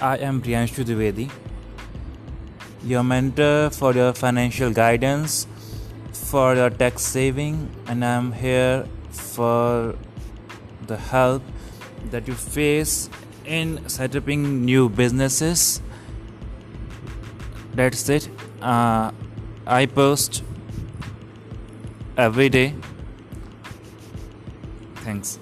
I am Priyanshu Dwivedi, your mentor for your financial guidance, for your tax saving, and I'm here for the help that you face in setting new businesses. That's it. Uh, I post every day. Thanks.